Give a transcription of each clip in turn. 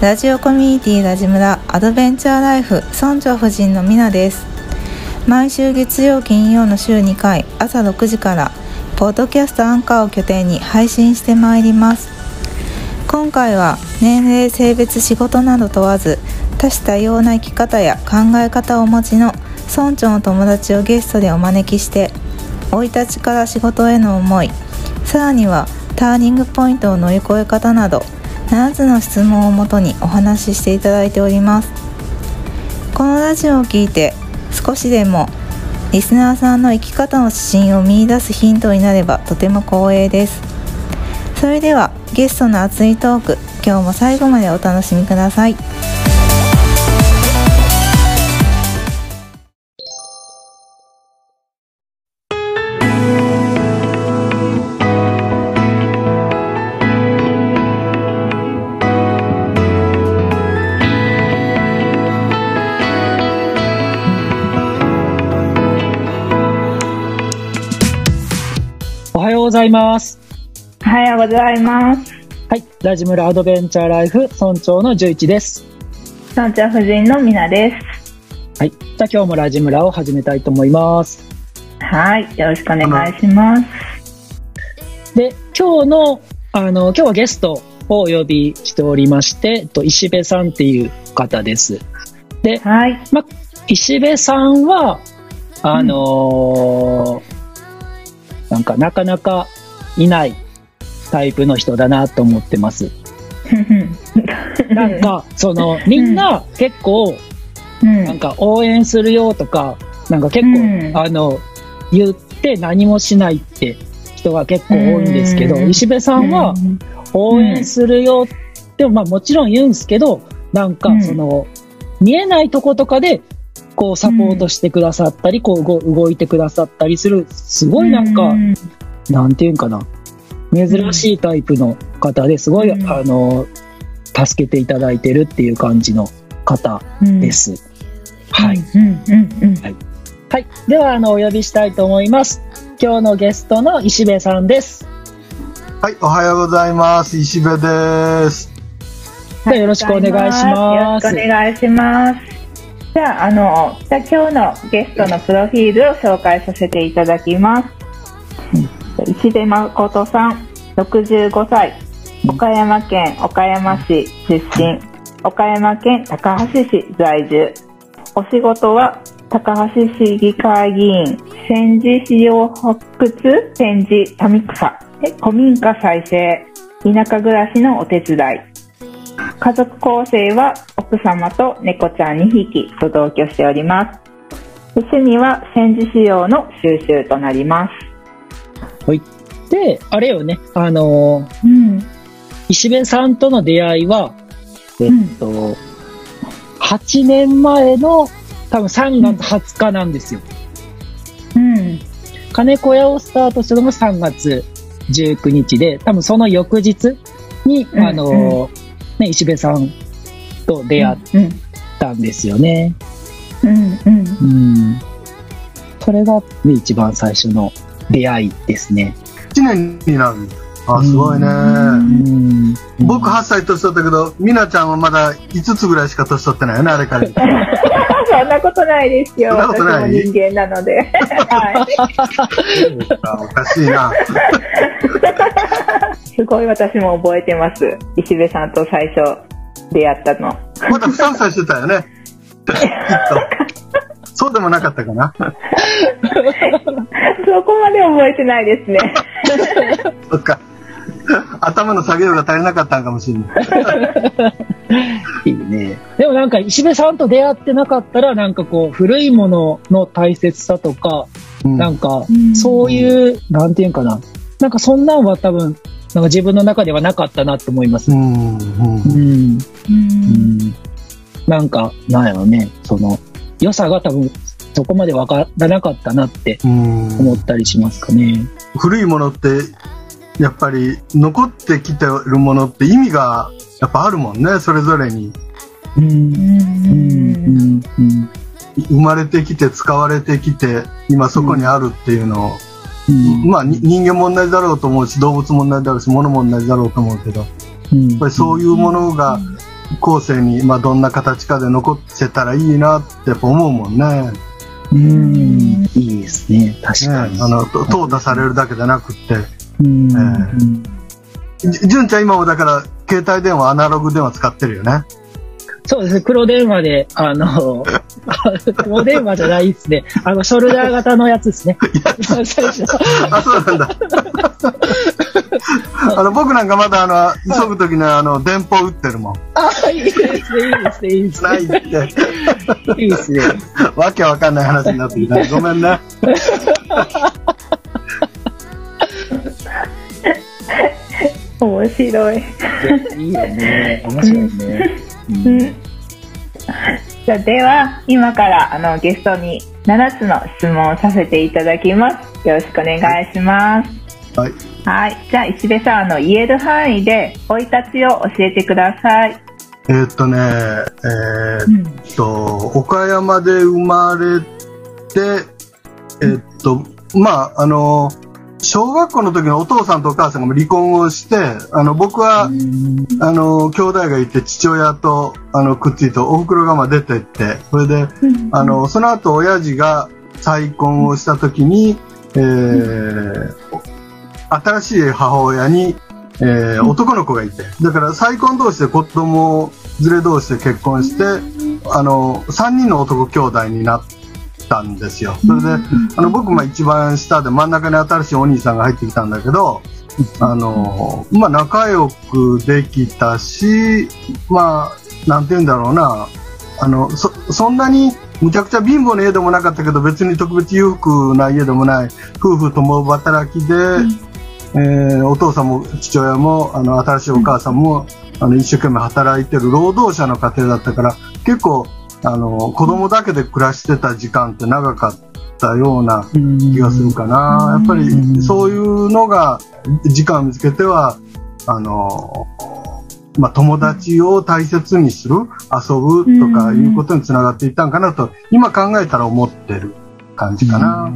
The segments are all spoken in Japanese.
ラジオコミュニティラジムラアドベンチャーライフ村長夫人のみなです。毎週月曜金曜の週2回朝6時からポッドキャストアンカーを拠点に配信してまいります。今回は年齢性別仕事など問わず多種多様な生き方や考え方をお持ちの村長の友達をゲストでお招きして生い立ちから仕事への思いさらにはターニングポイントを乗り越え方など7つの質問をもとにお話ししていただいております。このラジオを聞いて少しでもリスナーさんの生き方の指針を見いだすヒントになればとても光栄です。それではゲストの熱いトーク今日も最後までお楽しみください。ございます。おはようございます。はい。ラジムラアドベンチャーライフ村長の11です。村長夫人のみなではい。じゃあ今日もラジムラを始めたいと思います。す。はい。よろしくお願いします。で、今日の、あの、今日はゲストをお呼びしておりまして、と石部さんっていう方です。で、はい。石部さんは、あのーなんかなかなかいないタイプの人だなと思ってます。なんか、その、みんな結構、うん、なんか応援するよとか、なんか結構、うん。あの、言って何もしないって人が結構多いんですけど、うん。石部さんは応援するよって、まあもちろん言うんですけど、なんかうん。その、見えないとことかで、こうサポートしてくださったり、こうご動いてくださったりする、すごいなんか、うんなんていうんかな、珍しいタイプの方ですごい、うんあの、助けていただいてるっていう感じの方で。す。はい。うんうんうんはい。では、あの、お呼びしたいと思います。今日のゲストの石部さんです。はい、おはようございます。石部です。ではよろしくお願いしますよろしくお願いします。じゃあ、あの、じゃあ今日のゲストのプロフィールを紹介させていただきます。石部誠さん、65歳、岡山県岡山市出身、岡山県高梁市在住。お仕事は高梁市議会議員、戦時資料発掘戦時民草、で古民家再生、田舎暮らしのお手伝い。家族構成は奥様と猫ちゃん2匹と同居しております。で趣味は戦時資料の収集となります。で、あれよね、あのーうん。石部さんとの出会いは、えっと、8年前の多分3月20日なんですよ。うん。金子屋をスタートしたのが3月19日で、多分その翌日に、うんあのーね、石部さんと出会っうん。たんですよね。うん。うん。うん。それが、ね、一番最初の出会いですね。1年になる。あ、すごいね。うん。僕8歳年取ったけど、みなちゃんはまだ5つぐらいしか年取ってないよね、あれから。そんなことないですよ。そんなことない？私も人間なので。はおかしいな。すごい私も覚えてます。石部さんと最初出会ったの。まだ不参歳してたよね。きっと。そうでもなかったかな。そこまで覚えてないですね。そっか。頭の作業が足りなかったんかもしれない。いいね。でもなんか石部さんと出会ってなかったら、なんかこう、古いものの大切さとか、うんなんかうん、そういう、なんていうんかな。なんかそんなんは多分、なんか自分の中ではなかったなと思います。うん。うん。なんか、なんやろね、その、良さが多分、そこまでわからなかったなってうん思ったりしますかね。古いものって、やっぱり残ってきてるものって意味がやっぱあるもんね、それぞれに。うん。うんうん。うん。うん。生まれてきて使われてきて、今そこにあるっていうのを、うん。まあに人間も同じだろうと思うし、動物も同じだろうし、物も同じだろうと思うけど、やうんっぱりそういうものが後世に、まあどんな形かで残ってたらいいなってやっぱ思うもんね。うん。いいですね。確かに。ねあの、と淘汰されるだけじゃなくって、うん。えうんじ純ちゃん今もだから携帯電話、アナログ電話使ってるよね。そうですね、黒電話で、あの、黒電話じゃないですね。あの、ショルダー型のやつですね。あ、そうなんだ。あの、僕なんかまだあの、急ぐときにあの、電報打ってるもん。あ、いいですね、いいですね、いいですないっね。て。いいですね。わけわかんない話になってきた。ごめんね。面白い。いいよね。面白いね。うんじゃあでは今からあのゲストに7つの質問をさせていただきます。よろしくお願いします。はい。はい。じゃあ石部さんあの言える範囲で生い立ちを教えてください。えーっとね、えーっと、岡山で生まれて、えーっと、まあ、あの、小学校の時のお父さんとお母さんが離婚をして、あの、僕は、あの、兄弟がいて父親と、あの、くっついて、お袋がまあ出てって、それで、あの、その後親父が再婚をした時に、えー新しい母親に、えー男の子がいて、だから再婚同士で子供連れ同士で結婚して、あの、3人の男兄弟になったんですよ。それで、あの、僕、まあ一番下で真ん中に新しいお兄さんが入ってきたんだけど、あの、まあ仲良くできたし、まあ、なんて言うんだろうな、あの、そ、そんなに、むちゃくちゃ貧乏な家でもなかったけど、別に特別裕福な家でもない、夫婦共働きで、えーお父さんも父親も、あの、新しいお母さんも、あの、一生懸命働いてる労働者の家庭だったから、結構、あの、子供だけで暮らしてた時間って長かったような気がするかな。やっぱり、そういうのが、時間を見つけては、あの、まあ、友達を大切にする、遊ぶとかいうことにつながっていったんかなと、今考えたら思ってる感じかな。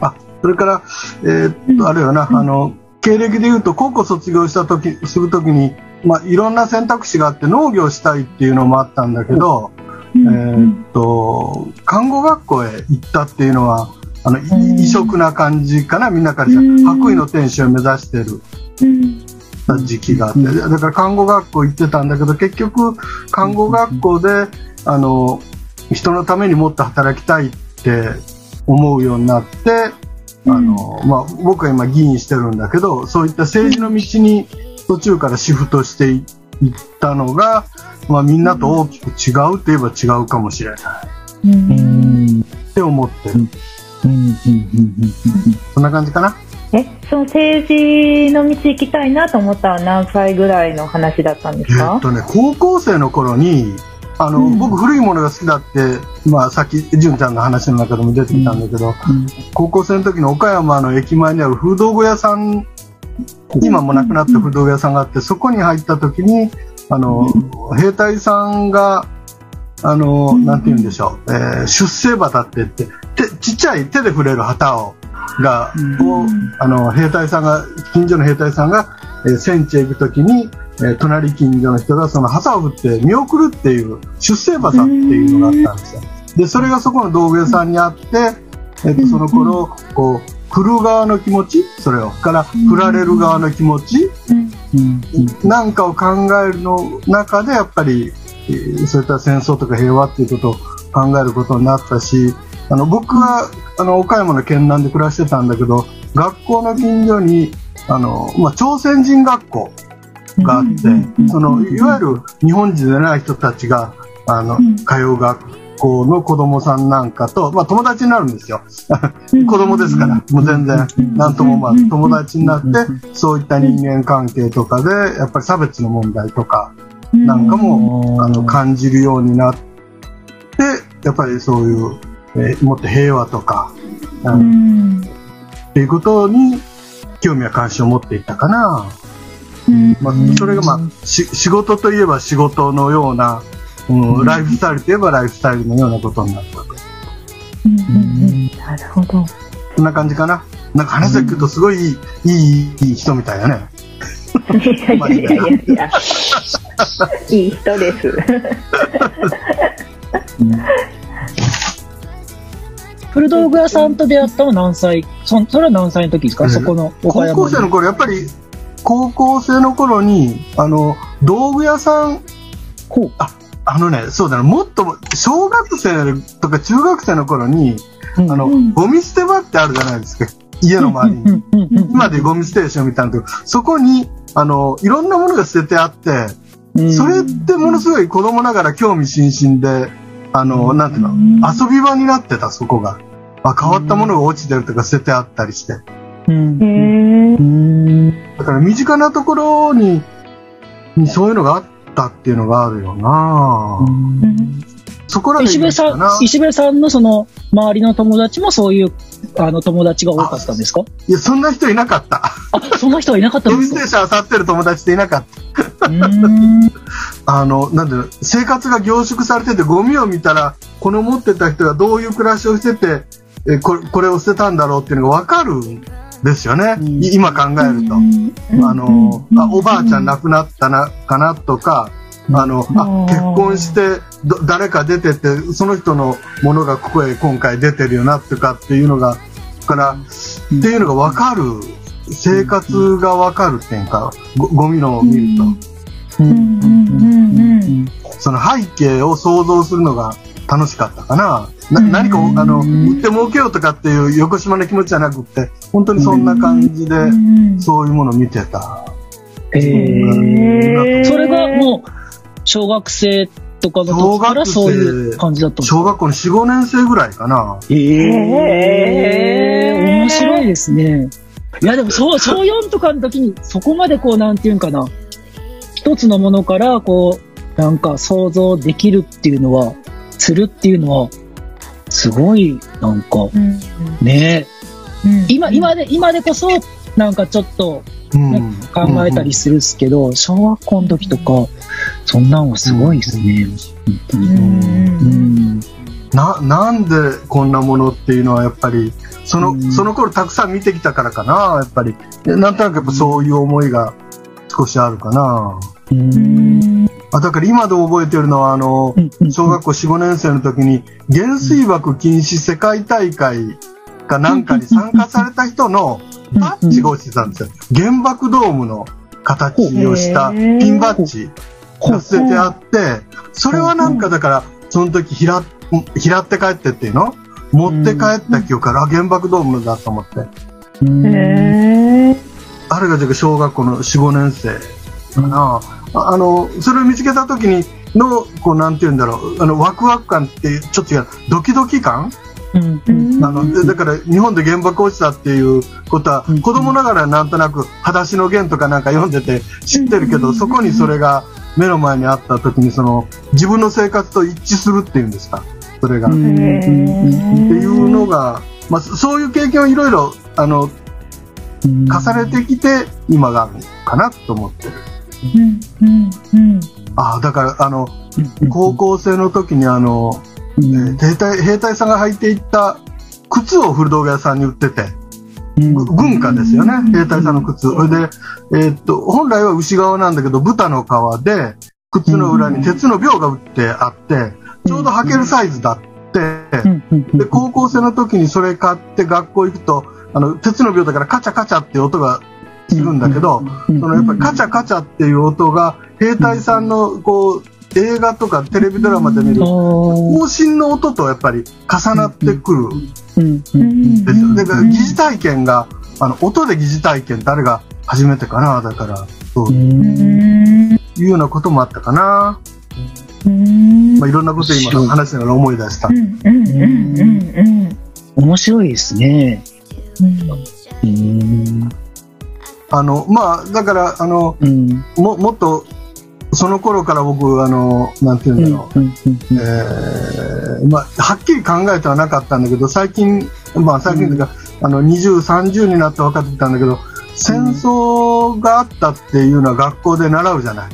あ、それから、えーっと、あれよな、あの、経歴で言うと、高校卒業した時、するときに、まあ、いろんな選択肢があって農業したいっていうのもあったんだけど、えーっと、看護学校へ行ったっていうのは、あの、い異色な感じかな、みんなからじゃ。うん。白衣の天使を目指してる時期があって、だから看護学校行ってたんだけど、結局、看護学校で、あの、人のためにもっと働きたいって思うようになって、あの、まあ、僕は今議員してるんだけど、そういった政治の道に途中からシフトしていったのが、まあ、みんなと大きく違うといえば違うかもしれないうん。って思ってる。うん。うん。そんな感じかな？え、その政治の道行きたいなと思ったのは何歳ぐらいの話だったんですか？えっとね、高校生の頃に、あの、うん僕古いものが好きだって、まあさっき、純ちゃんの話の中でも出てきたんだけど、高校生の時の岡山の駅前にある風道具屋さん、今もなくなった風道具屋さんがあって、そこに入った時に、あの、兵隊さんが、あの、なんて言うんでしょう、えー出世旗って言って、手ちっちゃい手で触れる旗を、が、を、あの、兵隊さんが、近所の兵隊さんが、えー戦地へ行く時に、えー隣近所の人がその旗を振って見送るっていう出世旗っていうのがあったんですよ。で、それがそこの道具屋さんにあって、えっと、その頃、こう、振る側の気持ち、それを、から、振られる側の気持ち、なんかを考えるの中で、やっぱり、えーそういった戦争とか平和っていうことを考えることになったし、あの、僕は、あの、岡山の県南で暮らしてたんだけど、学校の近所に、あの、まあ、朝鮮人学校があって、その、いわゆる日本人でない人たちが、あの、通う学校の子供さんなんかと、まあ、友達になるんですよ。子供ですから、もう全然、なんともまあ、友達になって、そういった人間関係とかで、やっぱり差別の問題とか、なんかも、あの、感じるようになって、やっぱりそういう、えーもっと平和とか、ううんん。っていうことに興味や関心を持っていったかな。うん。まあ、それがまあ、し仕事といえば仕事のような、うん、ライフスタイルといえばライフスタイルのようなことになったと。うんうんなるほど。そんな感じかな？なんか話だけ聞くとすごいいい,、いい、いい人みたいだね。いやいやいやいやいや。いい人です。古道具屋さんと出会ったのは何歳？そそれは何歳の時ですか、えーそこの高岡山校生の頃、やっぱり、高校生の頃に、あの、道具屋さん、ほうあのね、そうだね、もっと、小学生とか中学生の頃に、うん。あの、うん。ゴミ捨て場ってあるじゃないですか。家の周りに。今でゴミステーションみたいなとこ。そこに、あの、いろんなものが捨ててあって、うん。それってものすごい子供ながら興味津々で、あの、なんていうの、遊び場になってた、そこが。あ変わったものが落ちてるとか捨ててあったりして。うん。へえ。うん。だから身近なところに、にそういうのがあったっていうのがあるよな、そこらで石部さん、石部さんのその周りの友達もそういうあの友達が多かったんですか？いや、そんな人いなかった。あ、そんな人はいなかったんですか？ステーション漁ってる友達っていなかった。あの、なんていうの、生活が凝縮されてて、ゴミを見たら、この持ってた人がどういう暮らしをしてて、えこれこれを捨てたんだろうっていうのがわかる。んですよね。今考えると。あの、あ、おばあちゃん亡くなったな、かなとか、あの、あ、結婚して、ど誰か出てて、その人のものがここへ今回出てるよな、とかっていうのが、から、っていうのがわかる。生活がわかるっていうか、ごゴミのを見ると。その背景を想像するのが楽しかったかな。なうん。何かを、あの、売って儲けようとかっていう横島な気持ちじゃなくって、本当にそんな感じで、うん。そういうものを見てた。えー。へそれがもう小学生とかの時からそういう感じだったんですか小学校の4、5年生ぐらいかな。ええ面白いですね。いやでもそう、小4とかの時にそこまでこうなんていうんかな、一つのものからこう、なんか想像できるっていうのは、するっていうのは、すごい、なんか、うんねうん今、今で、今でこそ、なんかちょっとうん。考えたりするっすけど、小学校の時とか、そんなんはすごいですね。本当に。うんうん。な、なんでこんなものっていうのはやっぱり、その、うんその頃たくさん見てきたからかな、やっぱり。なんとなくやっぱそういう思いが少しあるかな。う。うんんあ、だから今でも覚えてるのは、あの、小学校4、5年生の時に、原水爆禁止世界大会かなんかに参加された人のバッジが落ちてたんですよ。原爆ドームの形をしたピンバッジが捨ててあって、それはなんかだから、その時拾って帰ってっていうの？持って帰った記憶から、あ原爆ドームだと思って。あれが小学校の4、5年生かな。ああの、それを見つけた時にの、こう、なんて言うんだろう、あの、ワクワク感ってちょっと違う、ドキドキ感？うんうん。あの、でだから、日本で原爆落ちたっていうことはうん、子供ながらなんとなく、裸足の弦とかなんか読んでて知ってるけど、うんそこにそれが目の前にあった時に、その、自分の生活と一致するっていうんですか、それが。うんっていうのが、まあ、そういう経験をいろいろ、あの、重ねてきて、今があるのかなと思ってる。うんうんうん。ああ、だから、あの、高校生の時にあの、うん。えー兵隊、兵隊さんが履いていった靴を古道具屋さんに売ってて、ぐ軍歌ですよね、兵隊さんの靴。それで、えーっと、本来は牛革なんだけど、豚の皮で、靴の裏に鉄の鋲が打ってあって、ちょうど履けるサイズだって、で、高校生の時にそれ買って学校行くと、あの、鉄の鋲だからカチャカチャって音がするんだけど、そのやっぱりカチャカチャっていう音が、兵隊さんのこう、映画とかテレビドラマで見る、更新の音とやっぱり重なってくる。んですよ。だから疑似体験が、あの、音で疑似体験ってあれが初めてかな、だから、そう。いうようなこともあったかな。まあ、いろんなこと今話しながら思い出した。面白いですね。うんあの、まあ、だから、あの、うんも、もっとその頃から僕、あの、なんていうんだろう。うんえーまあ、はっきり考えてはなかったんだけど、最近、まあ最近というか、あの、20、30になって分かってきたんだけど、戦争があったっていうのは学校で習うじゃない。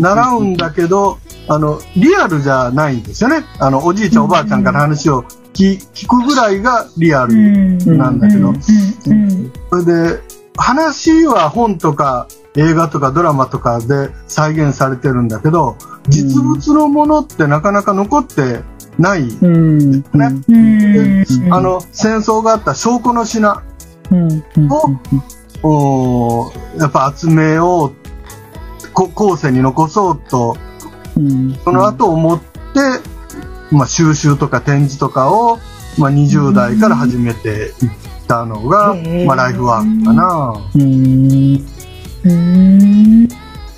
習うんだけど、あの、リアルじゃないんですよね。あの、おじいちゃん、おばあちゃんから話を聞聞くぐらいがリアルなんだけど、それで、話は本とか映画とかドラマとかで再現されてるんだけど、実物のものってなかなか残ってない。うん。うん。ねあの、戦争があった証拠の品を、やっぱ集めよう、こ後世に残そうと、うん。その後思って、まあ収集とか展示とかを、まあ20代から始めていったのが、まあライフワークかな。うん。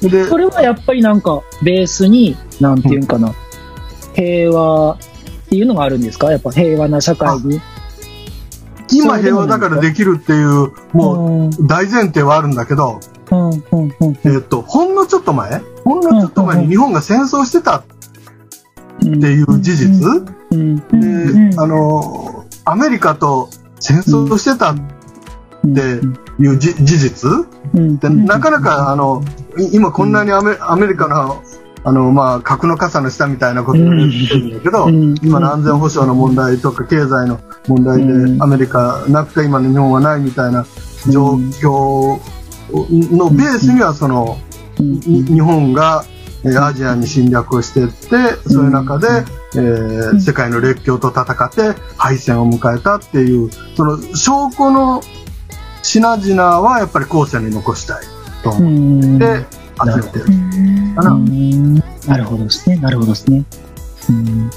で、それはやっぱりなんかベースに、なんていうんかな、平和っていうのがあるんですか？やっぱ平和な社会に。今平和だからできるっていう、もうん、う大前提はあるんだけど、うん、うん、うん。えっと、ほんのちょっと前？ほんのちょっと前に日本が戦争してたっうん。ていう事実、うん、で、あの、アメリカと戦争してたっていうじ事実？うん、で、なかなか、あの、い今こんなにアメアメリカの、あの、まあ、核の傘の下みたいなことを言ってるんだけど、うん。今の安全保障の問題とか経済の問題うん。でアメリカなくて今の日本はないみたいな状況のベースにはその、日本がえーアジアに侵略をしていって、そういう中で、えー世界の列強と戦って敗戦を迎えたっていう、その証拠の品々はやっぱり後世に残したいとう思ん。って集めてるかな。うんなるほどですね。なるほどですね。うん。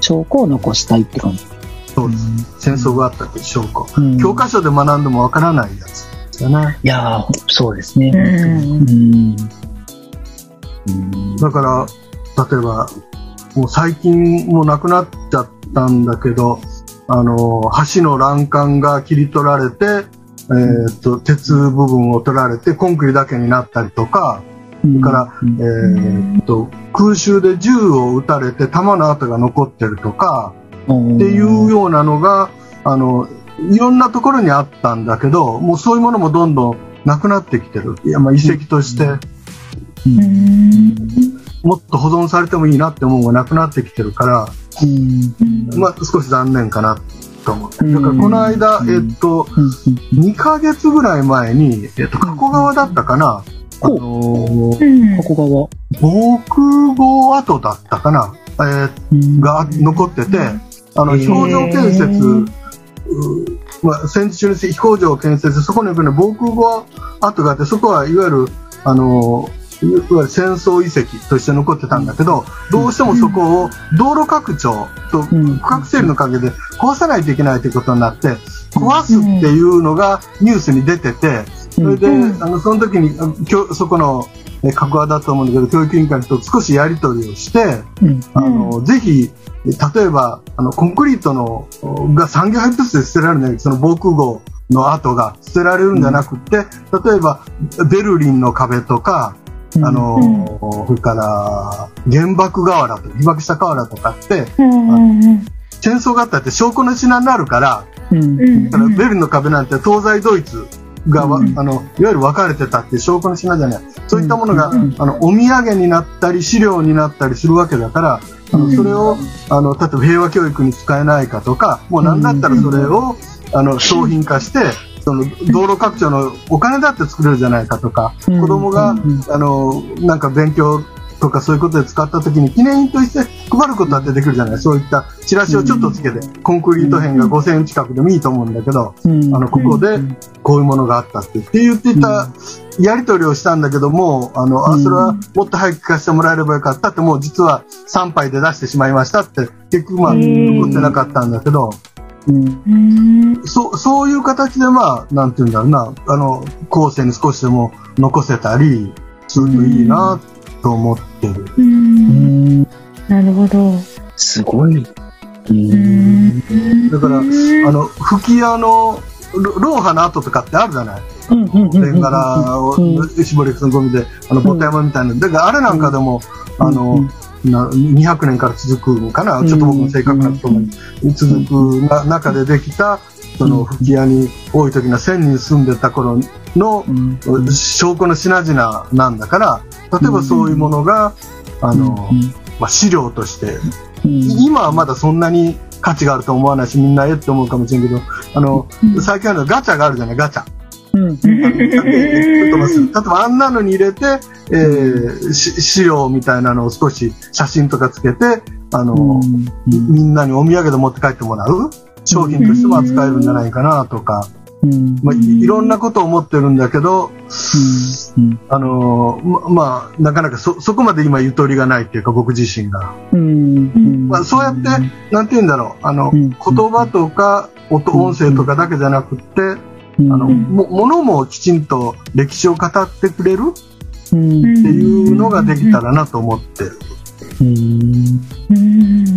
証拠を残したいって感じ。そうです。戦争があったっていう証拠。うん教科書で学んでもわからないやつですよね。いやー、そうですね。うんだから、例えば、もう最近もうなくなっちゃったんだけど、あの、橋の欄干が切り取られて、えーっと、鉄部分を取られてコンクリだけになったりとか、それから、うん。えーっと、空襲で銃を撃たれて弾の跡が残ってるとか、っていうようなのが、あの、いろんなところにあったんだけど、もうそういうものもどんどんなくなってきてる。いや、まあ遺跡として、もっと保存されてもいいなって思うのがなくなってきてるから、うん。まあ少し残念かなと思って。うん。だからこの間、うん。えっと、2ヶ月ぐらい前に、えっと、加古川だったかな、あのー加古川。防空壕跡だったかな、えーが残ってて、あの、飛行場建設、うまあ、戦時中に飛行場を建設、そこに行くね、防空壕跡があって、そこはいわゆる、あの、いわゆる戦争遺跡として残ってたんだけど、どうしてもそこを道路拡張とうん。区画整理の陰で壊さないといけないということになって、壊すっていうのがニュースに出てて、それで、うん。あの、その時に、そこの、え格好だと思うんだけど、教育委員会と少しやり取りをして、うん。あの、ぜひ、例えば、あの、コンクリートの、が産業廃物で捨てられない、その防空壕の跡が捨てられるんじゃなくって、例えば、ベルリンの壁とか、あの、それから、原爆瓦とか、被爆した瓦とかって、戦争があったって証拠の品になるから、うん。だからベルリンの壁なんて東西ドイツがわ、うん。あの、いわゆる分かれてたって証拠の品じゃない。そういったものが、うん。あの、お土産になったり、資料になったりするわけだから、あの、うん。それを、あの、例えば平和教育に使えないかとか、もうなんだったらそれを、あの、商品化して、その、道路拡張のお金だって作れるじゃないかとか、うん。子供が、うん。あの、なんか勉強とかそういうことで使った時に記念品として配ることだってできるじゃない。そういったチラシをちょっとつけて、コンクリート片が5000円近くでもいいと思うんだけど、うん。あの、ここでこういうものがあったってって言ってたやり取りをしたんだけども、あの、あ、それはもっと早く聞かせてもらえればよかったって、もう実は3杯で出してしまいましたって、結局まあ、残ってなかったんだけど、うんそう、そういう形でまあ、なんていうんだろうな、あの、後世に少しでも残せたりするといいなと思ってる。うんなるほど。すごい。うんだから、あの、吹き矢のロローハの跡とかってあるじゃない？うんうんうんうんベンガラをうん絞りくんゴミで、あの、ボタ山みたいな。だからあれなんかでも、あの、な200年から続くのかな、ちょっと僕の正確なことに続くな中でできた、その吹き屋に多い時の1000人住んでた頃のうん。証拠の品々なんだから、例えばそういうものが、あの、まあ、資料として、今はまだそんなに価値があると思わないし、みんなえって思うかもしれんけど、あの、最近あるのガチャがあるじゃない、ガチャ。例えばあん。なのに入れて、えー資料みたいなのを少し写真とかつけて、あの、みん。なにお土産で持って帰ってもらう商品としても扱えるん。じゃないかなとか、まあ、いろん。なことを思ってるん。だけど、あのまあ、なかなかそ、そこまで今ゆとりがないっていうか、僕自身が。まあ、そうやって、なん。て言うん。だろう、あの、言葉とか、音、音声とかだけじゃなくって、あの、も、ものもきちんと歴史を語ってくれる？っていうのができたらなと思ってる。うん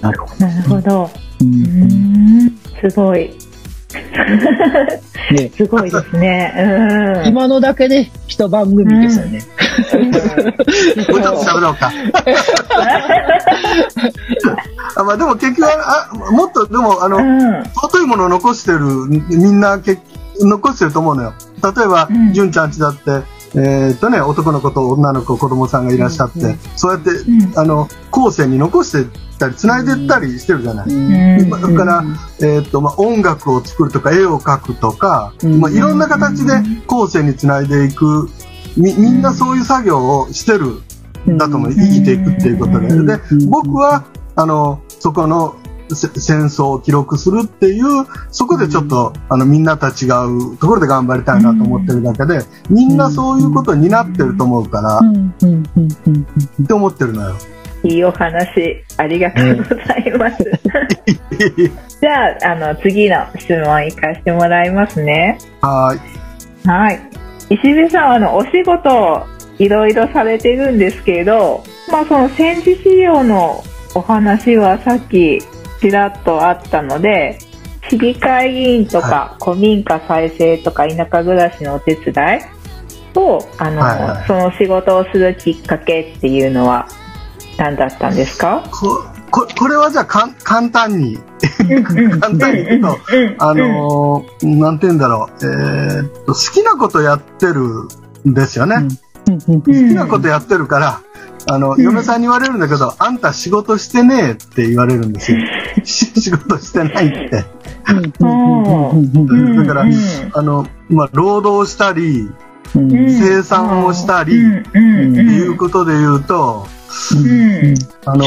なるほど。なるほど。ううんんすごい。ねすごいですね。うん。今のだけで一番組ですよね。もうちょっと喋ろうか。あまあ、でも結局あ、もっと、でも、あの、うん。尊いものを残してる、みんなけ残してると思うのよ。例えばうん、純ちゃんちだって、えーっとね、男の子と女の子、子供さんがいらっしゃって、うん。そうやって、ん。あの、後世に残してったり、繋いでったりしてるじゃない。うん。だから、えーっと、まあ、音楽を作るとか、絵を描くとか、うん。まあ、いろんな形で後世に繋いでいく、み、みんなそういう作業をしてるんだと思う。生きていくっていうことで。うん。で、僕は、あの、そこのせ戦争を記録するっていう、そこでちょっと、あの、みんなとは違うところで頑張りたいなと思ってるだけで、みんなそういうことになってると思うから、って思ってるのよ。いいお話、ありがとうございます。じゃあ、あの、次の質問行かしてもらいますね。はーい。はい。石部さんは、あの、お仕事をいろいろされてるんですけど、まあ、その戦時資料のお話はさっきちらっとあったので、市議会議員とか、古民家再生とか田舎暮らしのお手伝いを、あの、はいはいその仕事をするきっかけっていうのは何だったんですか？こ、ここれはじゃあかん簡単に、簡単に言うと、あのーなんて言うんだろう、えーっと、好きなことやってるんですよね。好きなことやってるから、あの、ん。嫁さんに言われるんだけど、あんた仕事してねえって言われるんですよ。し 仕事してないって。うん。だから、あの、まあ、労働したり、生産をしたり、ていうことで言うと、うん。あの、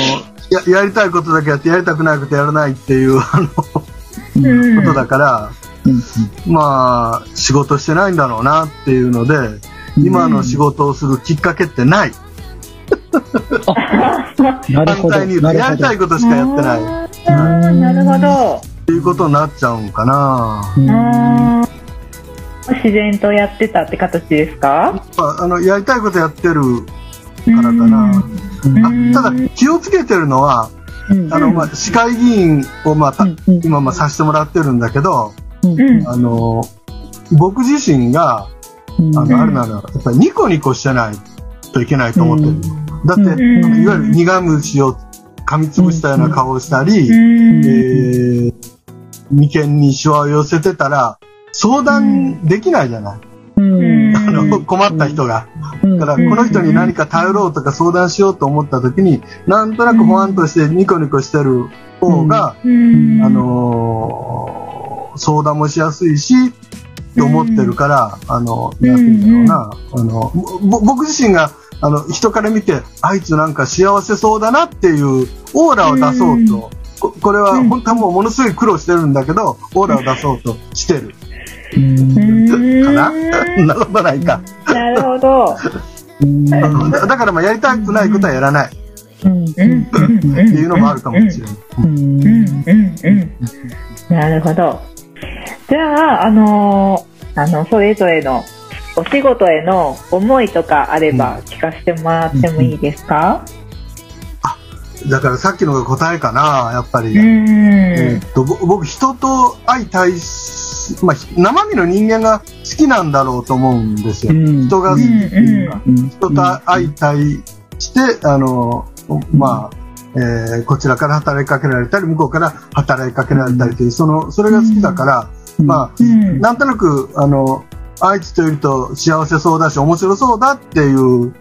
や、やりたいことだけやって、やりたくないことやらないっていう、あの、うん。ことだから、まあ、仕事してないんだろうなっていうので、今の仕事をするきっかけってない。なるほど。反対に言うと、やりたいことしかやってない。なるほど。ていうことになっちゃうんかな。自然とやってたって形ですか？まあ、あの、やりたいことやってるからかな。あただ、気をつけてるのは、あの、まあ、市会議員を、まあ、た今、まあ、させてもらってるんだけど、うんあの、僕自身が、あの、あれなの、やっぱりニコニコしてないといけないと思ってる。だって、ん。いわゆる苦虫を噛みつぶしたような顔をしたり、うん。えー、眉間にシワを寄せてたら、相談できないじゃない。うん。あの、困った人が。だから、この人に何か頼ろうとか相談しようと思った時に、なんとなくほわんとしてニコニコしてる方が、うん。あのー相談もしやすいし、と思ってるから、あの、なんて言うんだろうな、あの、ぼ僕自身が、あの、人から見て、あいつなんか幸せそうだなっていうオーラを出そうと、ここれはうん。本当はもうものすごい苦労してるんだけど、オーラを出そうとしてる。うん。かな？なことないか。なるほど。だだからまあやりたくないことはやらない。っうんていうのもあるかもしれない。うん。うん。うん。なるほど。じゃあ、あのーあの、それぞれのお仕事への思いとかあれば聞かせてもらってもいいですか？だからさっきのが答えかな、やっぱり。うん。えーっとぼ僕、人と相対し、まあ、ひ生身の人間が好きなんだろうと思うんですよ。うん。人が好きっていうか、うん。人と相対して、あの、まあ、えーこちらから働きかけられたり、向こうから働きかけられたりという、その、それが好きだから、まあ、うん。なんとなく、あの、あいつといると幸せそうだし、面白そうだっていう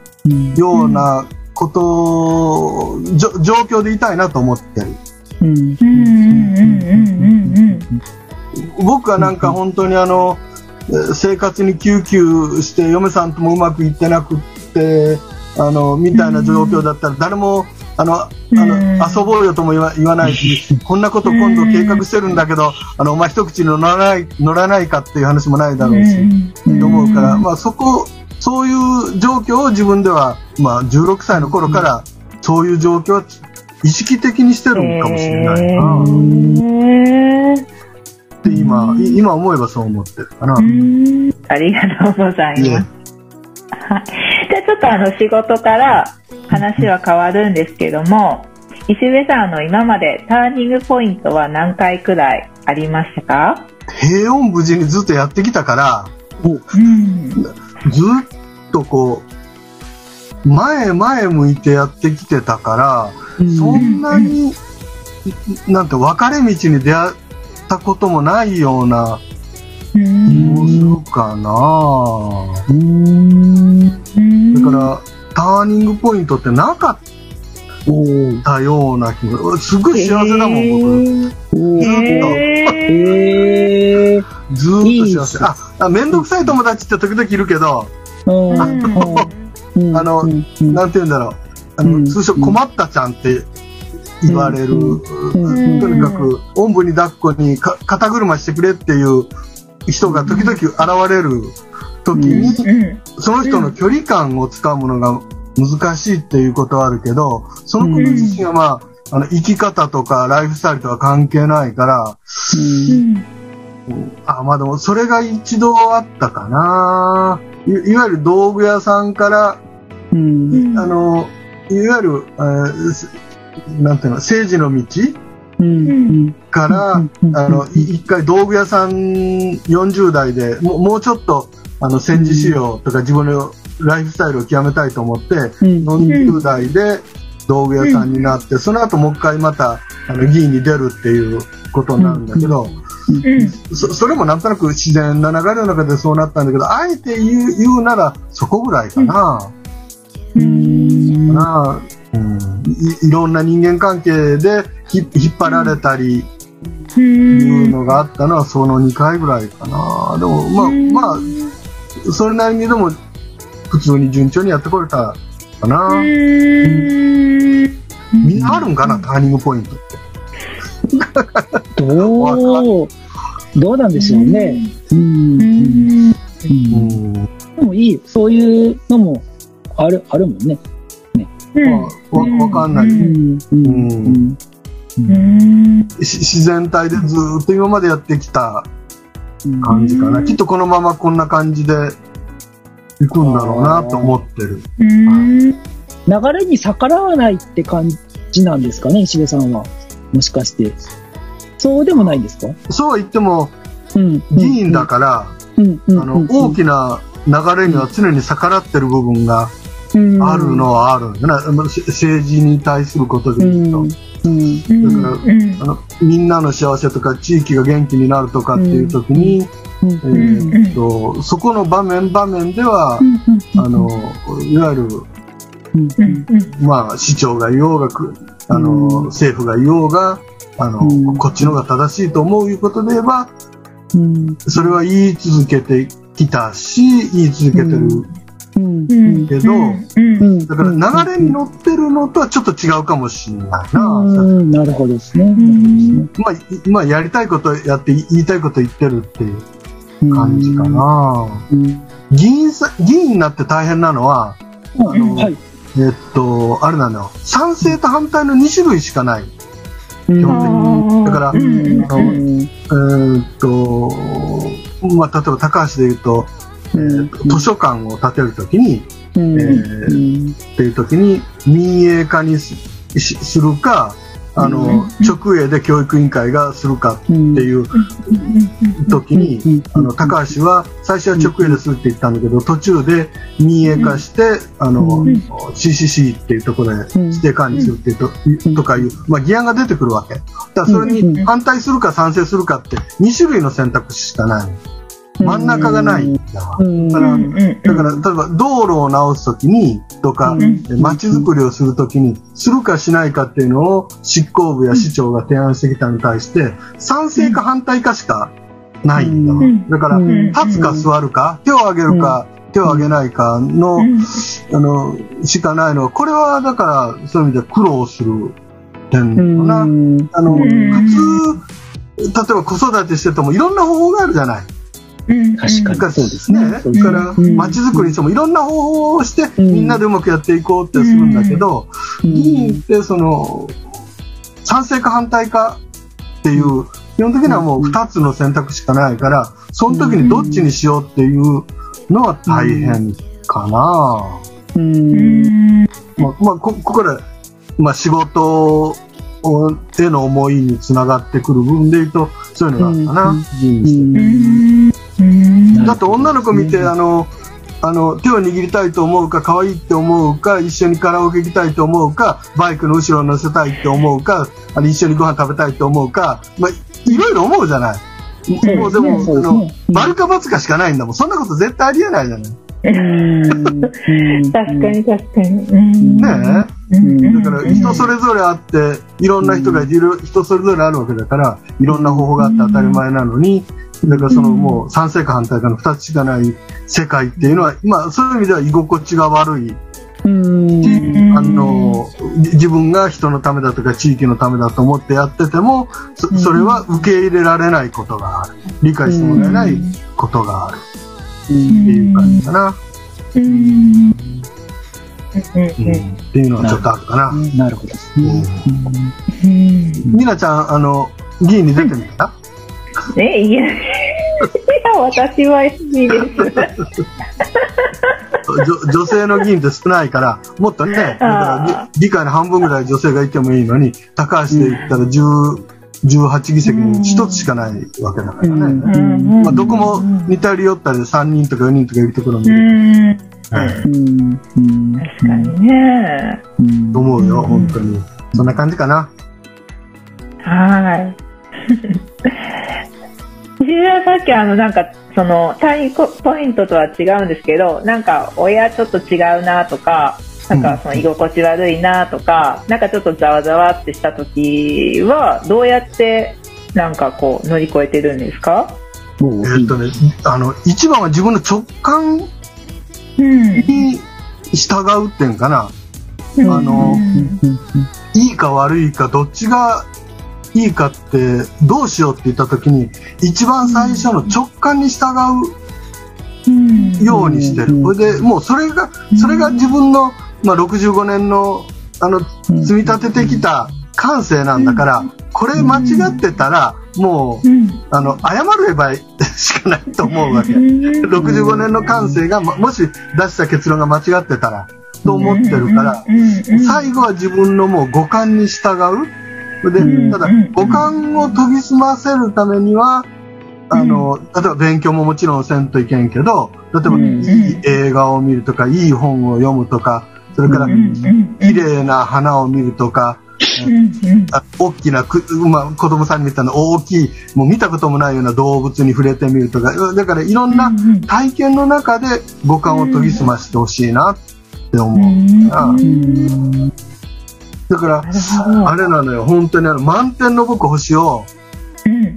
ようなこと、じょ状況でいたいなと思ってる。僕はなん。か本当にあの、生活に救急して嫁さん。ともうまくいってなくって、あの、みたいな状況だったら誰も、あの、あの、うん。遊ぼうよとも言わ言わないし、こんなこと今度計画してるんだけど、あの、お前一口に乗らない、乗らないかっていう話もないだろうし、うん。と思うから、まあそこ、そういう状況を自分では、まあ16歳の頃から、そういう状況は意識的にしてるんかもしれないな。って今、い今思えばそう思ってるかな。うん。ありがとうございます。はい。じゃあちょっとあの仕事から話は変わるんですけども、石部さんあの今までターニングポイントは何回くらいありましたか？平穏無事にずっとやってきたから、うん。ずっとこう、前前向いてやってきてたから、そんなに、なんて分かれ道に出会ったこともないようなうもするかな。うんだから、ターニングポイントってなかったような気が、すごい幸せだもん、僕。えーずーっと幸せ。あ、あめんどくさい友達って時々いるけど、あのなんて言うんだろう。あの、うん通称困ったちゃんって言われる。うんとにかく、おんぶに抱っこにか肩車してくれっていう人が時々現れる時に、うん。その人の距離感をつかむのが難しいっていうことはあるけど、そのこと自身はまあ、あの、生き方とかライフスタイルとは関係ないから、うん。あ、まあでも、それが一度あったかな。いいわゆる道具屋さんから、うん。あの、いわゆる、えーすなんていうの、政治の道うん。うん。から、うん。あの、い一回道具屋さん40代でもうもうちょっと、あの、戦時資料とか自分のライフスタイルを極めたいと思って、うん。40代で道具屋さんになって、その後もう一回また、あの、議員に出るっていうことなんだけど、そそれもなんとなく自然な流れの中でそうなったんだけど、あえて言う言うならそこぐらいかな。うん。かな。うん、いいろんな人間関係でひ引っ張られたりいうのがあったのはその2回ぐらいかな。でもまあ、まあ、それなりにでも普通に順調にやってこれたかな。みん。なあるんかな、ターニングポイント。って。どうどうなんでしょうね。うん。うん。うんでもいい、そういうのもある、あるもんね。まあ、わわかんない、うん。うん。うん。し自然体でずーっと今までやってきたうん感じかな。きっとこのままこんな感じで行くんだろうなと思ってる。流れに逆らわないって感じなんですかね、石部さんは。もしかして。そうでもないんですか？そうは言っても、うん。議員だから、あの、大きな流れには常に逆らってる部分があるのはあるんだな。政治に対することでうん、言うと。うん、だからあのみんなの幸せとか地域が元気になるとかっていう時に、えーっとそこの場面場面では、あのいわゆる、まあ、市長が言おうがあの、政府が言おうがあの、こっちのが正しいと思ういうことで言えばうん、それは言い続けてきたし言い続けてる、けどうん、だから流れに乗ってるのとはちょっと違うかもしれないな。うん、なるほどですね。まあ、まあ、やりたいことやって言いたいこと言ってるっていう感じか。な。うん。議員さ、議員になって大変なのは、あのはい。えっと、あれなのよ。賛成と反対の2種類しかない。基本的にだからうん、えーっと、まあ、例えば高橋で言うと、うん。図書館を建てるときに、うん。えーっていうときに民営化にするか、あの、うん。直営で教育委員会がするかっていう時に、あの、高橋は最初は直営でするって言ったんだけど、途中で民営化して、あの、うん。CCC っていうところでうん指定管理するっていうと,、とかいう、まあ、議案が出てくるわけ。だからそれうん。に反対するか賛成するかって2種類の選択肢しかない。真ん中がない。ん。だわ。うんだからうん。だから、例えば道路を直すときに、とか、うん。街づくりをするときに、するかしないかっていうのを執行部や市長が提案してきたのに対して、賛成か反対かしかないんだわ。うん。だから、うん。立つか座るか、手を挙げるか、手を挙げないかの、あの、しかないのは、これはだから、そういう意味で苦労する点だな。あの、うん。普通、例えば子育てしててもいろんな方法があるじゃない。確かに。そうですね。ね。そうだから、うん。街づくりにしてもいろんな方法をして、うん。みんなでうまくやっていこうってするんだけど、議員ってその、賛成か反対かっていう、基本的にはもう二つの選択しかないから、その時にどっちにしようっていうのは大変かな。うん。まあ、まあ、こここで、まあ、仕事をへの思いにつながってくる部分で言うと、そういうのがあったな、うん。議員して。ん。だって女の子見て、あの、あの、手を握りたいと思うか、可愛いって思うか、一緒にカラオケ行きたいと思うか、バイクの後ろに乗せたいって思うか、あの一緒にご飯食べたいと思うか、まあ、いろいろ思うじゃない。もうでも、あの丸か×かしかないんだもん。そんなこと絶対ありえないじゃない。確かに確かに。うん。ねうん。だから人それぞれあって、いろんな人がいる、人それぞれあるわけだから、いろんな方法があって当たり前なのに、だからそのもう賛成か反対かの二つしかない世界っていうのは、まあそういう意味では居心地が悪い。うん。あの、じ自分が人のためだとか地域のためだと思ってやってても、そそれは受け入れられないことがある。理解してもらえないことがある。っていう感じかな。うんうんっていうのはちょっとあるかな。なるほどですね。うん。みなちゃん、あの、議員に出てみたえ、いや、いや、私は SB です。女女性の議員って少ないから、もっとね、だから議議会の半分ぐらい女性がいてもいいのに、高橋で言ったら10 18議席に1つしかないわけだからね。うんまあ、どこも似たり寄ったりで3人とか4人とかいるところもいうる、ん。はいうん確かにね。と思うよ、本当に。そんな感じかな。はい。自分はさっきあのなんかその単位ポイントとは違うんですけどなんか親ちょっと違うなとかなんかその居心地悪いなとか、なんかちょっとざわざわってした時はどうやってなんかこう乗り越えてるんですか？もうえっとね、あの、一番は自分の直感うんに従うっていうん。かな。あのいいか悪いかどっちがいいかってどうしようって言った時に一番最初の直感に従うようにしてる。うん。それでもうそれがそれが自分の、まあ、65年のあの積み立ててきた感性なんだからこれ間違ってたらもうあの謝ればしかないと思うわけ。65年の感性がももし出した結論が間違ってたらと思ってるから最後は自分のもう五感に従う。で、うんただうん、五感を研ぎ澄ませるためには、あの、例えば勉強ももちろんせんといけんけど、例えば、うんいい映画を見るとか、いい本を読むとか、それから、綺麗な花を見るとか、あ大きなく、まあ、子供さんに見たの大きい、もう見たこともないような動物に触れてみるとか、だからいろんな体験の中で五感を研ぎ澄ましてほしいなって思う。から、だから、あれなのよ、本当にあの満点の僕星を、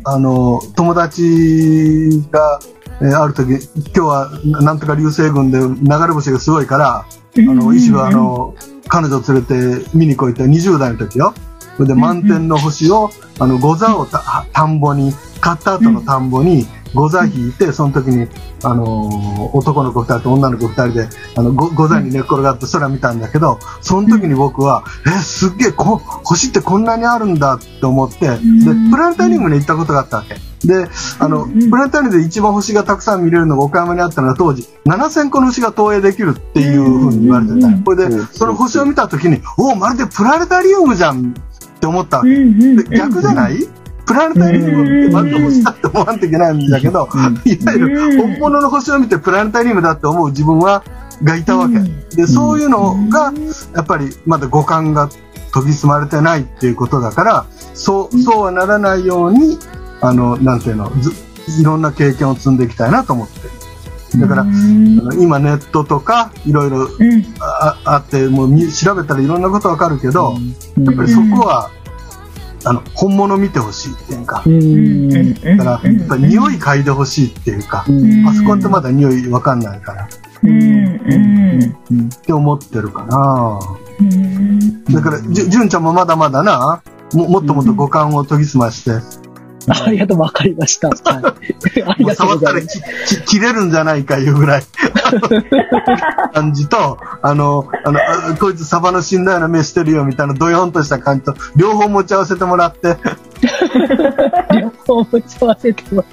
あの、友達が、えーある時、今日はなんとか流星群で流れ星がすごいから、あの、石はあの、彼女を連れて見に来いって20代の時よ。それで満点の星を、あの、ゴザをた田んぼに、買った後の田んぼに、ゴザ引いて、その時に、あのー男の子二人と女の子二人で、あの、ゴゴザに寝っ転がって空見たんだけど、その時に僕は、え、すっげえ、こ、星ってこんなにあるんだって思って、で、プラネタリウムに行ったことがあったわけ。で、あの、プラネタリウムで一番星がたくさん見れるのが岡山にあったのが当時、7000個の星が投影できるっていうふうに言われてた。うん。これでうん、その星を見たときに、おお、まるでプラネタリウムじゃんって思ったわけ。で逆じゃない？プラネタリウムってまるで星だって思わんといけないんだけど、いわゆる本物の星を見てプラネタリウムだって思う自分は、がいたわけ。で、そういうのが、やっぱりまだ五感が研ぎ澄まれてないっていうことだから、そう、そうはならないように、あの、なんていうの、ずいろんな経験を積んでいきたいなと思ってる。だから、今ネットとかいろいろうん。ああって、もうみ調べたらいろんなことわかるけど、うん。やっぱりそこは、あの、本物見てほしいっていうか、うん。だから、やっぱり匂い嗅いでほしいっていうか、うん。あそこってまだ匂いわかんないから、っうん。うん。て思ってるかな。うん。だから、じゅ、じゅんちゃんもまだまだな、ももっともっと五感を研ぎ澄まして、ありがとう、わかりました。はい。ありがとう触ったら。きき切れるんじゃないかいうぐらい感じと、あの、あの、あこいつサバの死んだような目してるよみたいなドヨンとした感じと、両方持ち合わせてもらって、両方持ち合わせても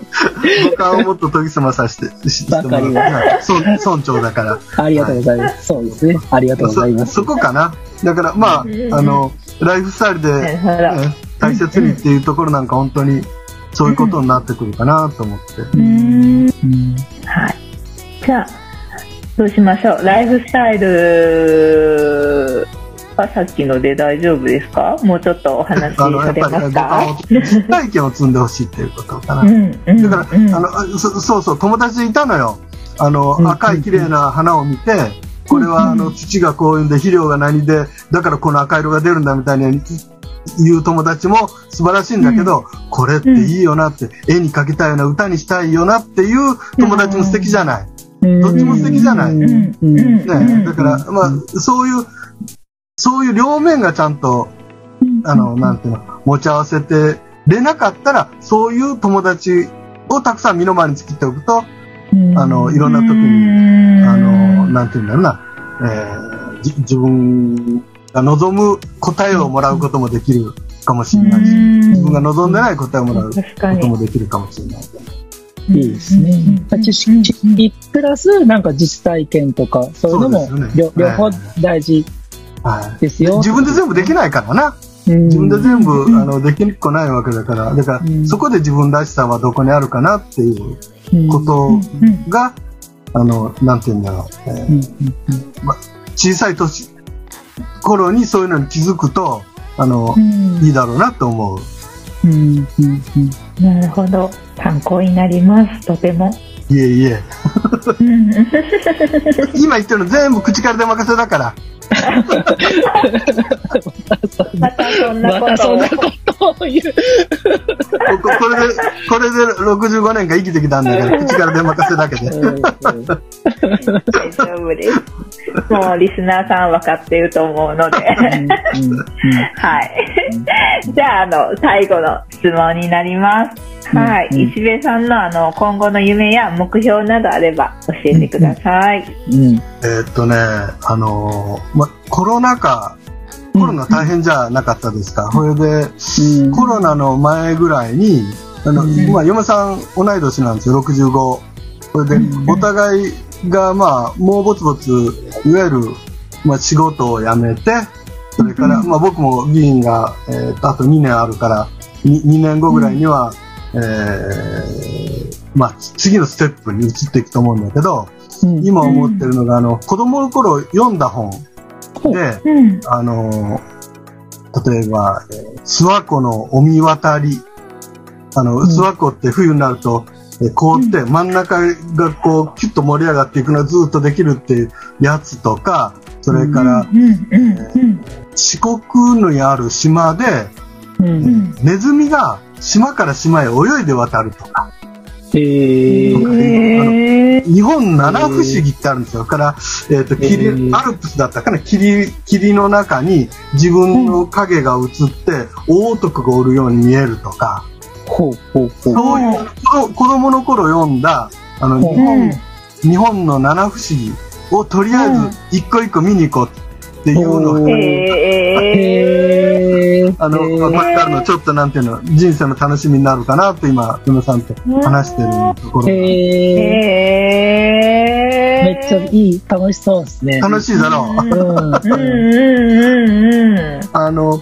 五感をもっと研ぎ澄まさせて、ししてもらう。わかはい村村長だから。ありがとうございます。そうですね。ありがとうございます。そそこかな。だから、まあ、うんあの、ライフスタイルで、大切にっていうところなんか本当に、そういうことになってくるかなと思って。うんうんはい。じゃあ、どうしましょう。ライフスタイルはさっきので大丈夫ですか？もうちょっとお話しされますか？体験を積んでほしいっていうことかな。だから、うんあの、あそそうそう、友達いたのよ。あの、うん赤い綺麗な花を見て、これは、あの、土がこういうんで、肥料が何で、だからこの赤色が出るんだみたいに言う友達も素晴らしいんだけど、これっていいよなって、絵に描きたいような歌にしたいよなっていう友達も素敵じゃない。どっちも素敵じゃない。うん。うん。うん。ね、だから、まあ、そういう、そういう両面がちゃんと、あの、なんていうの、持ち合わせてれなかったら、そういう友達をたくさん身の回りに作っておくと、あの、いろんな時に、あの、なんていうんだろうな、えーじ自分が望む答えをもらうこともできるかもしれないし、自分が望んでない答えをもらうこともできるかもしれない。いいですね。知識、知識プラス、なん。か実体験とか、そういうのもそうですよね両両方大事はい。ですよ。自分で全部できないからな。自自分で全部、あの、できっこないわけだから、だから、うん。そこで自分らしさはどこにあるかなっていうことが、あの、なん。て言うん。だろう、えー小さい年、頃にそういうのに気づくと、あの、いいだろうなと思う。なるほど。参考になります。とても。いえいえ。うん 今言ってるの全部口から出任せだから。またそんなまことを言う。こここれで、これで65年間生きてきたんだから、口から出任せだけで。うんうん大丈夫です。もうリスナーさん分かってると思うので。はい。じゃあ、あの、最後の質問になります。はい。うん石部さんの、あの、今後の夢や目標などあれば教えてください。うんえーっとね、あのーま、コロナ禍、コロナ大変じゃなかったですか？それで、うん。コロナの前ぐらいに、あの、うん。まあ、嫁さん同い年なんですよ、65。それで、うん。お互いが、まあ、もうぼつぼつ、いわゆる、まあ、仕事を辞めて、それから、まあ、僕も議員が、えーとあと2年あるから、2, 2年後ぐらいには、えーまあ、次のステップに移っていくと思うんだけど、うん今思ってるのが、あの、子供の頃読んだ本で、うん。あのー例えば、えー諏訪湖の御神渡り。あの、うん諏訪湖って冬になると、えー凍って真ん中がこう、キュッと盛り上がっていくのがずっとできるっていうやつとか、それから。四国にある島で、うんうん。ネズミが島から島へ泳いで渡るとか、日本七不思議ってあるんですよ。だから、えっ、と、へ霧、ーアルプスだったかな霧、霧の中に自分の影が映って、大男がおるように見えるとか、ほうほうほう。そういう、子供の頃読んだ、あの、日う本、ん。日本の七不思議をとりあえず一個一個見に行こうっていうのうんを、あの、へー。これからのちょっとなんていうの、人生の楽しみになるかなと今、嫁さんと話してるところ。めっちゃいい、楽しそうですね。楽しいだろう。うん。うん。うんうんうん。あの、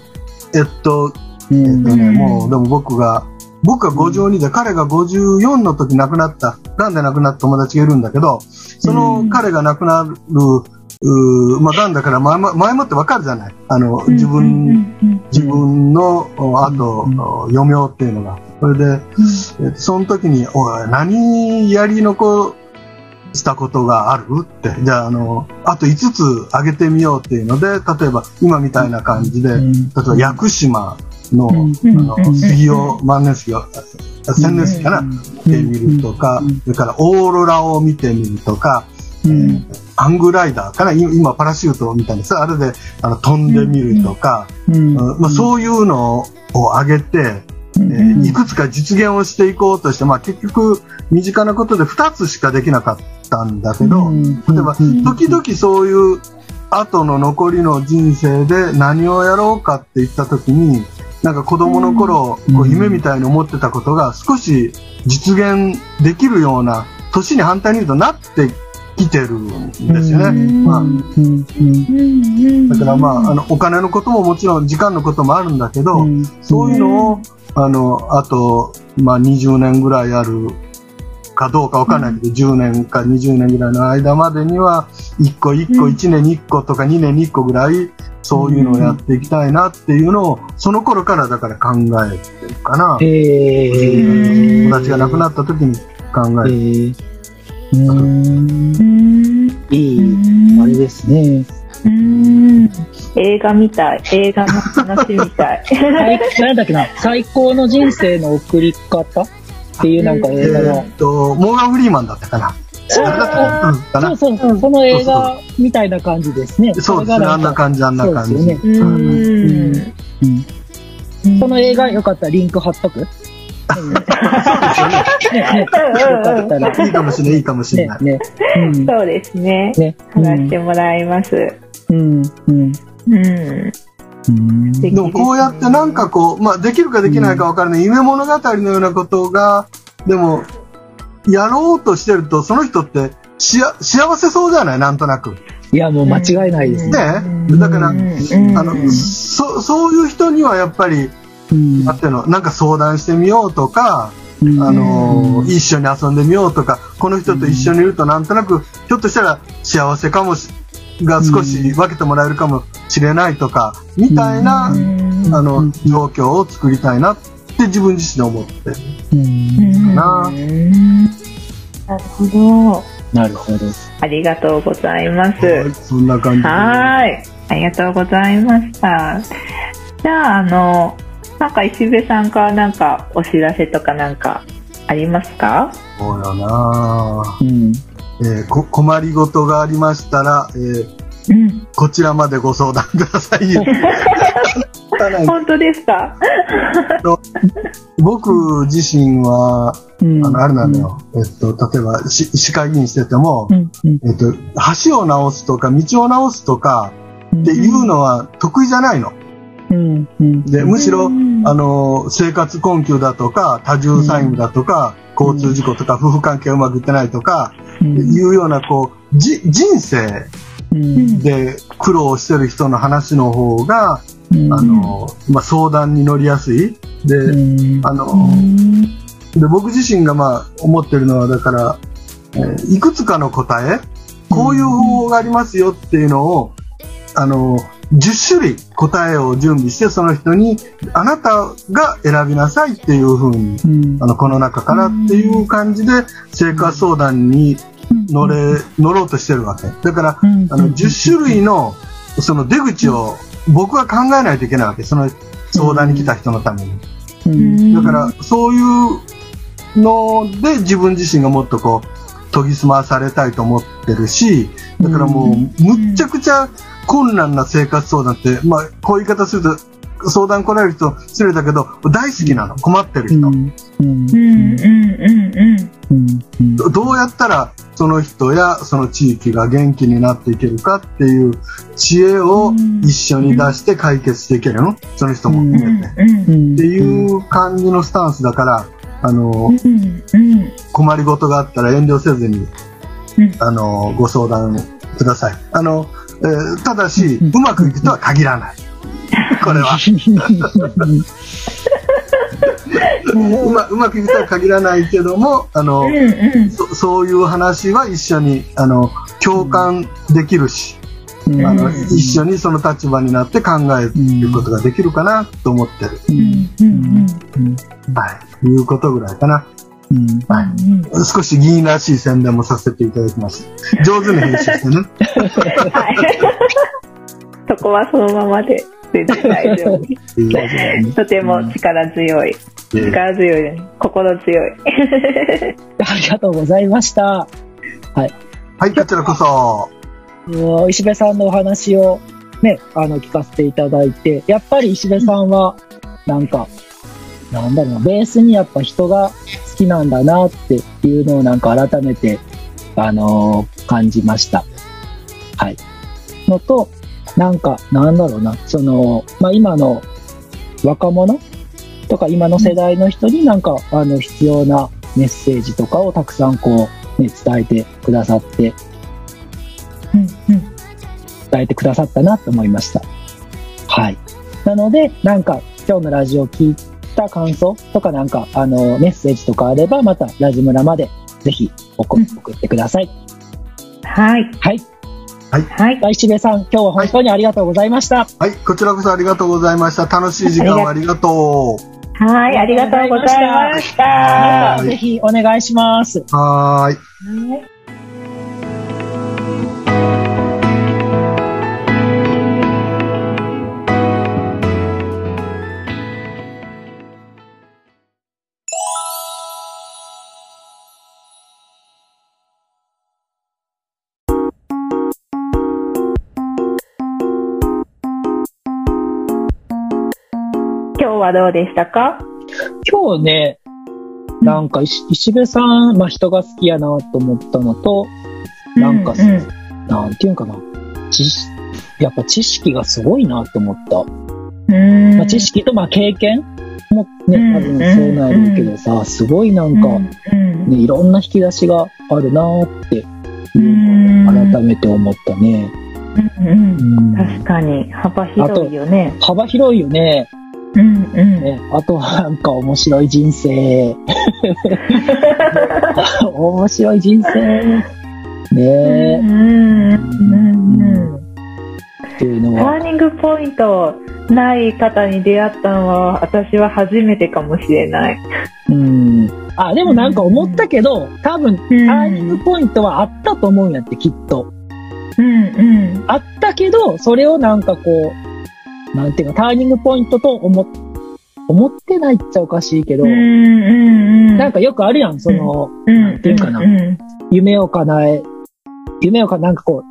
えっと、うん。えっとね、もう、でも僕が、僕が52で、彼が54の時亡くなった、癌で亡くなった友達がいるんだけど、その彼が亡くなる、うーまあ、癌だから前も前もってわかるじゃない。あの、自分、自分のお後、うんお余命っていうのが。それで、えっとその時に、おい、何やり残したことがある？って。じゃあ、あの、あと5つあげてみようっていうので、例えば今みたいな感じで、例えば屋久島の、うん。あの、杉を、万年杉を、千年杉かな、見てみるとか。うん、それからオーロラを見てみるとか、うんアングライダーかな、今今パラシュートみたいにさ、あれであの飛んでみるとか、うん。うん。まあ、そういうのを上げて、えーいくつか実現をしていこうとして、まあ、結局身近なことで2つしかできなかったんだけど、例えば時々そういう後の残りの人生で何をやろうかって言った時になんか子供の頃、うん。こう夢みたいに思ってたことが少し実現できるような年に反対に言うとなってきてるんですよね。うん。まあ。だからまあ、あの、お金のことももちろん時間のこともあるんだけど、うん。そういうのを、あの、あと、まあ20年ぐらいあるかどうかわかんないけど、10年か20年ぐらいの間までには、1個1個、うん。1年に1個とか2年に1個ぐらい、そういうのをやっていきたいなっていうのを、その頃からだから考えてるかな。へ友達が亡くなった時に考えて。ーいい、あれですね。うん映画みたい。映画の話みたい。最なんだっけな、最高の人生の送り方っていうなんかえ映画のーっ。と、モーガン・フリーマンだったかな。そうそうな。そうそう、その映画みたいな感じですね。そうですね、あんな感じ、あんな感じ。ね。うんうんその映画よかったらリンク貼っとく？いいかもしれない、いいかもしれない。、ねね。うん。そうですね。ね。話してもらいます。うん。うん。うん。うん。ででもこうやってなんかこう、まあできるかできないかわからない、夢物語のようなことが、でも、やろうとしてると、その人って幸せそうじゃない？なんとなく。いや、もう間違いないですね。ねだから、うんあの、そ、そういう人にはやっぱり、うんなんての、なんか相談してみようとか、うんあの、一緒に遊んでみようとか、この人と一緒にいるとなんとなく、ひょっとしたら幸せかもし、が少し分けてもらえるかもしれないとか、みたいな、うんあの、状況を作りたいなって自分自身で思ってる。うんなうんなるほど。なるほど。ありがとうございます。はいそんな感じで。はい。ありがとうございました。じゃあ、あの、なんか石部さんからなんかお知らせとかなんかありますか？そうよなうん。えーこ困りごとがありましたら、えーうん。こちらまでご相談ください。本当ですか？僕自身は、うんあの、あれなのよ。えっと、例えば、し市会議員しててもう、ん。うん。えっと、橋を直すとか、道を直すとかっていうのは得意じゃないの。うん。うん。で、むしろ、うんあの、生活困窮だとか、多重債務だとか、交通事故とか、夫婦関係がうまくいってないとか、いうような、こう、じ、人生うん。で苦労してる人の話の方が、うん。あの、まあ、相談に乗りやすい。で、うん。あの、うんで、僕自身がまあ、思ってるのは、だから、えーいくつかの答え、こういう方法がありますよっていうのを、あの、10種類答えを準備して、その人に、あなたが選びなさいっていうふうに、うんあの、この中からっていう感じで、生活相談に乗れ、乗ろうとしてるわけ。だから、うんあの、10種類の、その出口を僕は考えないといけないわけ。その相談に来た人のために。うん。だから、そういうので自分自身がもっとこう、研ぎ澄まされたいと思ってるし、だからもう、むっちゃくちゃ困難な生活相談って、まあ、こういう言い方すると、相談来られる人失礼だけど、大好きなの。困ってる人。うん。うん。うんうん。どどうやったらその人やその地域が元気になっていけるかっていう知恵を一緒に出して解決していけるの？その人もうん含めて。うんっていう感じのスタンスだから、あの、困りごとがあったら遠慮せずに、うんあの、ご相談ください。あの、えーただし、うまくいくとは限らない。これは。う まうまくいくとは限らないけども、あの、うんうん。そそういう話は一緒に、あの、共感できるし、うんあの、うん一緒にその立場になって考えることができるかなと思ってる。はい。いうことぐらいかな。うんうん。少し議員らしい宣伝もさせていただきます。上手に編集してね。はい。そこはそのままで全然大丈夫。とても力強い。力強いね。心強い。ありがとうございました。はい、こちらこそ。もう石部さんのお話をね、あの、聞かせていただいて、やっぱり石部さんは、なんか、なんだろうな、ベースにやっぱ人が好きなんだなっていうのをなんか改めて、あのー感じました。はい。のと、なんか、なんだろうな、その、まあ、今の若者とか今の世代の人になんか、あの、必要なメッセージとかをたくさんこう、ね、伝えてくださって、うんうん。伝えてくださったなと思いました。はい。なので、なんか、今日のラジオを聞いた感想とか、なんか、あの、メッセージとかあれば、また、ラジムラまで、ぜひ、送ってください。はい。はい。はい。大志部さん、今日は本当にありがとうございました。はい、こちらこそありがとうございました。楽しい時間をありがとう。はい。ありがとうございました。ぜひ、お願いします。はーい。はどうでしたか？今日ね、なんか石、石部さん、まあ、人が好きやなと思ったのと、なんかうん。うんなんていうんかな、知識やっぱ知識がすごいなと思った。うん。まあ、知識とまあ経験もね、うん多分そうなんやけどさ、すごいなんか、うんね、いろんな引き出しがあるなーっていううん。のを改めて思ったね。うんううん。ん確かに。幅広いよね。幅広いよね。うんうん。ねあとはなんか面白い人生。面白い人生。ねえ、うんうんうんっていうのは。ターニングポイントない方に出会ったのは私は初めてかもしれない。うん。あ、でもなんか思ったけど、多分、ターニングポイントはあったと思うんやって、きっと。うんうんあったけど、それをなんかこう、なんていうか、ターニングポイントと思っ、思ってないっちゃおかしいけど、なんかよくあるやん、その、うんなんていうかなうん夢を叶え、夢をか、なんかこ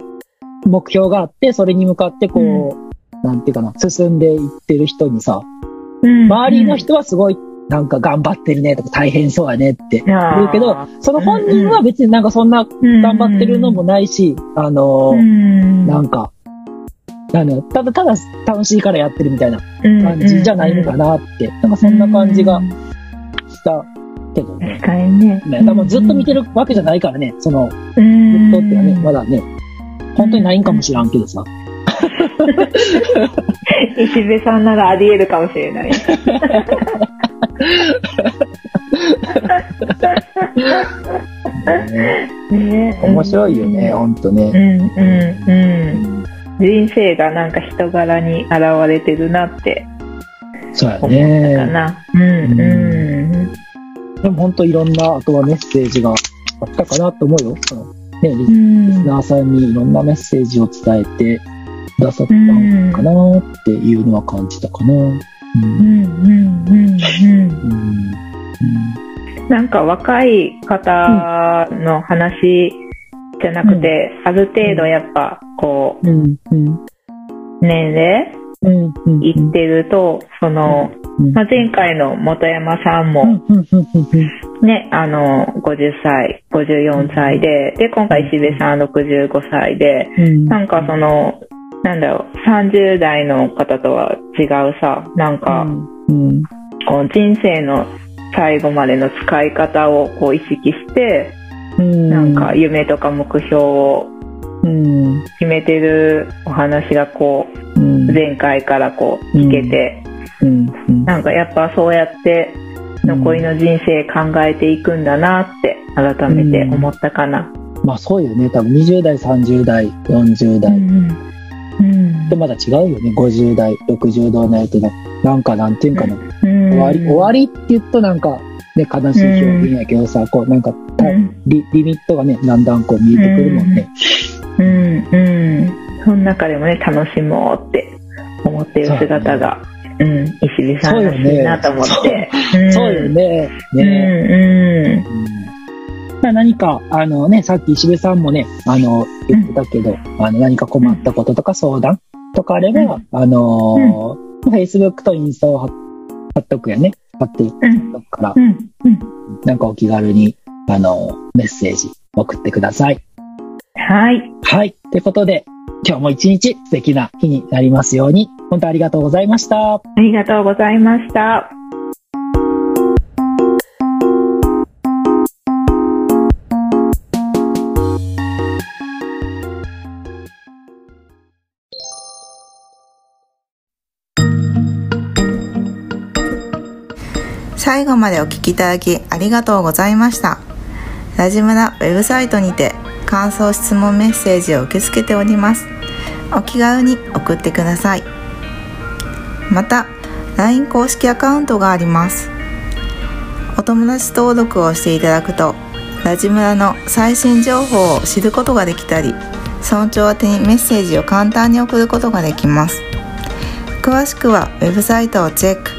う、目標があって、それに向かってこう、なんていうかな、進んでいってる人にさ、うん周りの人はすごい、なんか頑張ってるねとか大変そうやねって言うけど、その本人は別になんかそんな頑張ってるのもないし、あのー、なんか、あの、ただただ楽しいからやってるみたいな感じじゃないのかなって、なんかそんな感じがしたけどね。確かにね。ね、多分ずっと見てるわけじゃないからね、その、ずっずとってはね、まだね、本当にないんかもしらんけどさ。石部さんならあり得るかもしれない。ね面白いよね、ほんとね。うんうんうん。人生がなんか人柄に現れてるなってそうや思ったかね。な。うんうん。でも本当いろんな、あとはメッセージがあったかなと思うよ。そのね、リうスんナーさんにいろんなメッセージを伝えてくださったのかなっていうのは感じたかな。うんうんうんうんうん。うんなんか若い方の話じゃなくて、ある程度やっぱこうんうん。う年齢うんうん。いってると、その、うん。まあ、前回の本山さんもうんうんうんうん。ね、あの、50歳、54歳で、で、今回石部さん65歳で、うん。なんかその、なんだろう、30代の方とは違うさ、なんか、うんこう人生の最後までの使い方をこう意識して、うんなんか夢とか目標をうん。決めてるお話がこううん。前回からこう聞けて、なんかやっぱそうやって残りの人生考えていくんだなって改めて思ったかな。まあそうよね。多分20代30代40代、うんうん。でまだ違うよね。50代60代のやつの。なんかなんていうんかな、うん。終わり終わりって言うとなんかね悲しい表現やけどさ、こうなんかうん。リリミットがねだんだんこう見えてくるもんね、うん。うん。その中でもね楽しもうって思ってる姿がう、ん、石部さんらしいなと思って。そうよね。うん。ね、ううん。まあ何か、あのね、さっき石部さんもね、あの、言ってたけど、あの、何か困ったこととか相談とかあれば、うん。あのー、Facebook とインスタを貼っ貼っとくよね。貼ってん。うん。おくから。なんかお気軽に、あのー、メッセージ送ってください。はい。はい。ということで、今日も一日素敵な日になりますように、本当ありがとうございました。ありがとうございました。最後までお聞きいただきありがとうございました。ラジムラウェブサイトにて感想質問メッセージを受け付けております。お気軽に送ってください。また LINE 公式アカウントがあります。お友達登録をしていただくとラジムラの最新情報を知ることができたり村長宛にメッセージを簡単に送ることができます。詳しくはウェブサイトをチェック。